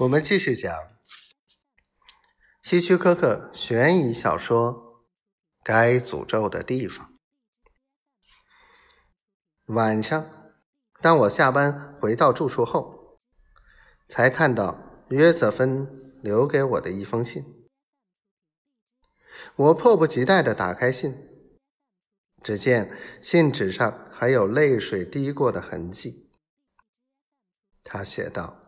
我们继续讲希区柯克悬疑小说《该诅咒的地方》。晚上，当我下班回到住处后，才看到约瑟芬留给我的一封信。我迫不及待的打开信，只见信纸上还有泪水滴过的痕迹。他写道。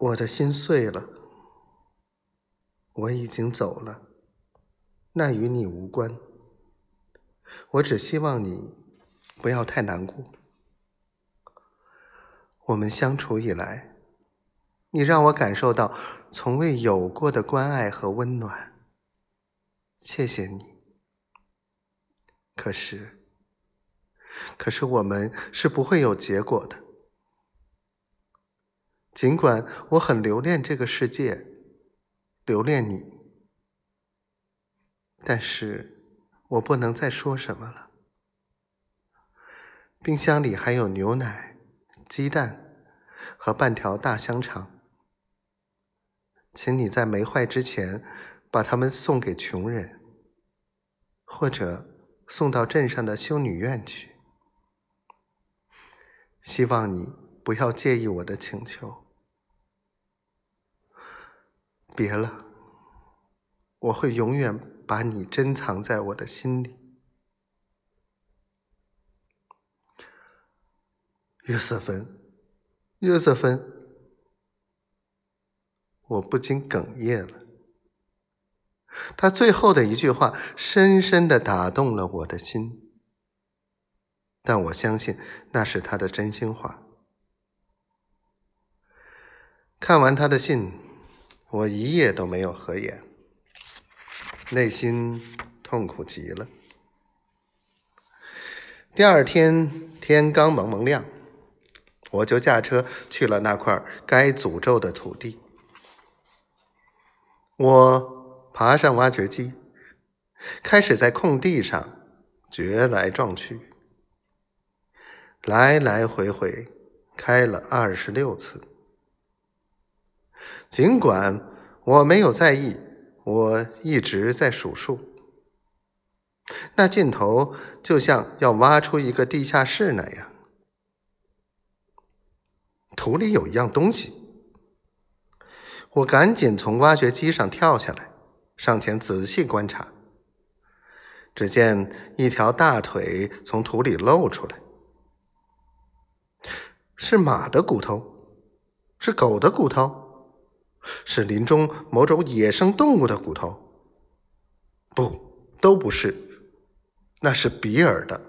我的心碎了，我已经走了，那与你无关。我只希望你不要太难过。我们相处以来，你让我感受到从未有过的关爱和温暖。谢谢你。可是，可是我们是不会有结果的。尽管我很留恋这个世界，留恋你，但是我不能再说什么了。冰箱里还有牛奶、鸡蛋和半条大香肠，请你在没坏之前把它们送给穷人，或者送到镇上的修女院去。希望你不要介意我的请求。别了，我会永远把你珍藏在我的心里，约瑟芬，约瑟芬，我不禁哽咽了。他最后的一句话深深的打动了我的心，但我相信那是他的真心话。看完他的信。我一夜都没有合眼，内心痛苦极了。第二天天刚蒙蒙亮，我就驾车去了那块该诅咒的土地。我爬上挖掘机，开始在空地上掘来撞去，来来回回开了二十六次。尽管我没有在意，我一直在数数。那尽头就像要挖出一个地下室那样，土里有一样东西。我赶紧从挖掘机上跳下来，上前仔细观察。只见一条大腿从土里露出来，是马的骨头，是狗的骨头。是林中某种野生动物的骨头？不，都不是，那是比尔的。